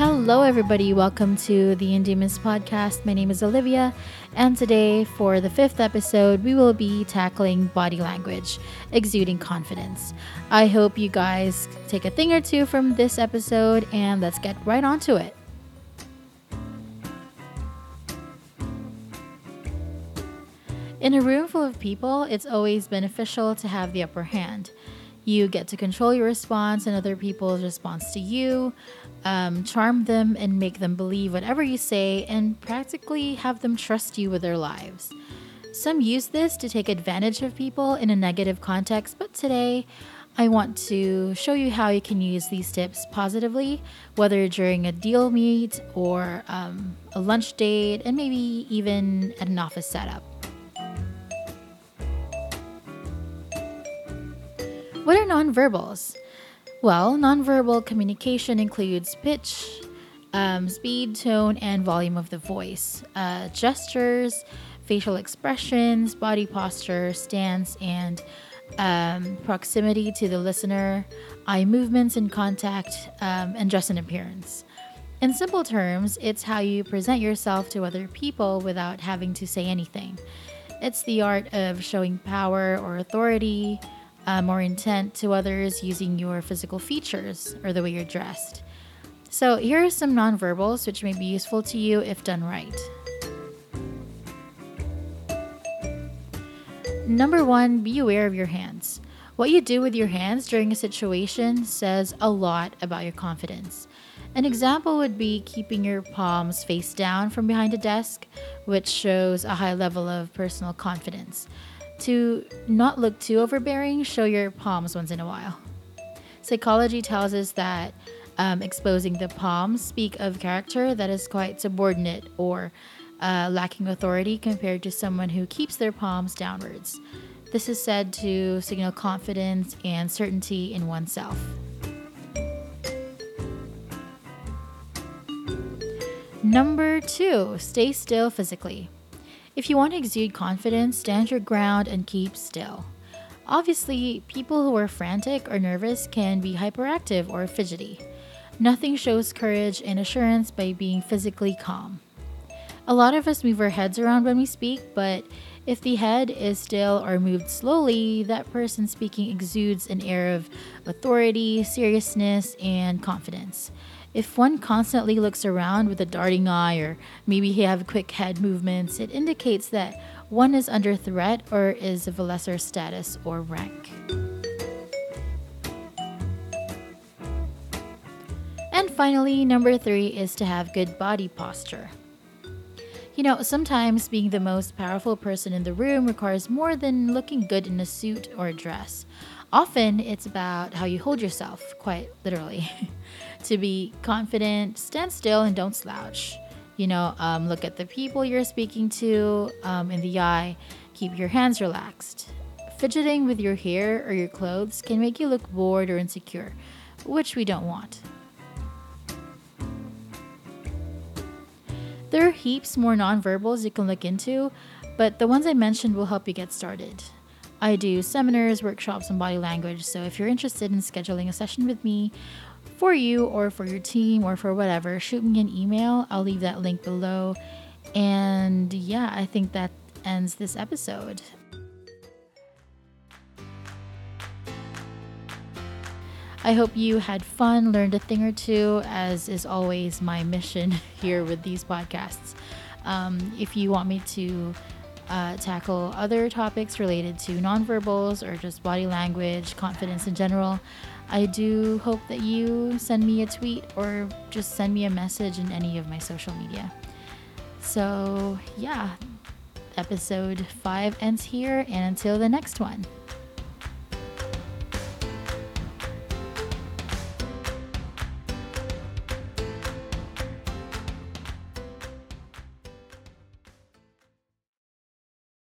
Hello, everybody. Welcome to the Indy podcast. My name is Olivia, and today, for the fifth episode, we will be tackling body language, exuding confidence. I hope you guys take a thing or two from this episode, and let's get right onto it. In a room full of people, it's always beneficial to have the upper hand. You get to control your response and other people's response to you, um, charm them and make them believe whatever you say, and practically have them trust you with their lives. Some use this to take advantage of people in a negative context, but today I want to show you how you can use these tips positively, whether during a deal meet or um, a lunch date, and maybe even at an office setup. What are nonverbals? Well, nonverbal communication includes pitch, um, speed, tone, and volume of the voice, uh, gestures, facial expressions, body posture, stance, and um, proximity to the listener, eye movements and contact, um, and dress and appearance. In simple terms, it's how you present yourself to other people without having to say anything. It's the art of showing power or authority, uh, more intent to others using your physical features or the way you're dressed. So, here are some nonverbals which may be useful to you if done right. Number one, be aware of your hands. What you do with your hands during a situation says a lot about your confidence. An example would be keeping your palms face down from behind a desk, which shows a high level of personal confidence. To not look too overbearing, show your palms once in a while. Psychology tells us that um, exposing the palms speak of character that is quite subordinate or uh, lacking authority compared to someone who keeps their palms downwards. This is said to signal confidence and certainty in oneself. Number two, stay still physically. If you want to exude confidence, stand your ground and keep still. Obviously, people who are frantic or nervous can be hyperactive or fidgety. Nothing shows courage and assurance by being physically calm. A lot of us move our heads around when we speak, but if the head is still or moved slowly, that person speaking exudes an air of authority, seriousness, and confidence. If one constantly looks around with a darting eye or maybe he have quick head movements, it indicates that one is under threat or is of a lesser status or rank. And finally, number three is to have good body posture. You know, sometimes being the most powerful person in the room requires more than looking good in a suit or a dress. Often it's about how you hold yourself, quite literally. to be confident, stand still and don't slouch. You know, um, look at the people you're speaking to um, in the eye, keep your hands relaxed. Fidgeting with your hair or your clothes can make you look bored or insecure, which we don't want. There are heaps more nonverbals you can look into, but the ones I mentioned will help you get started. I do seminars, workshops on body language. So if you're interested in scheduling a session with me for you or for your team or for whatever, shoot me an email. I'll leave that link below. And yeah, I think that ends this episode. I hope you had fun, learned a thing or two, as is always my mission here with these podcasts. Um, if you want me to uh, tackle other topics related to nonverbals or just body language, confidence in general, I do hope that you send me a tweet or just send me a message in any of my social media. So, yeah, episode five ends here, and until the next one.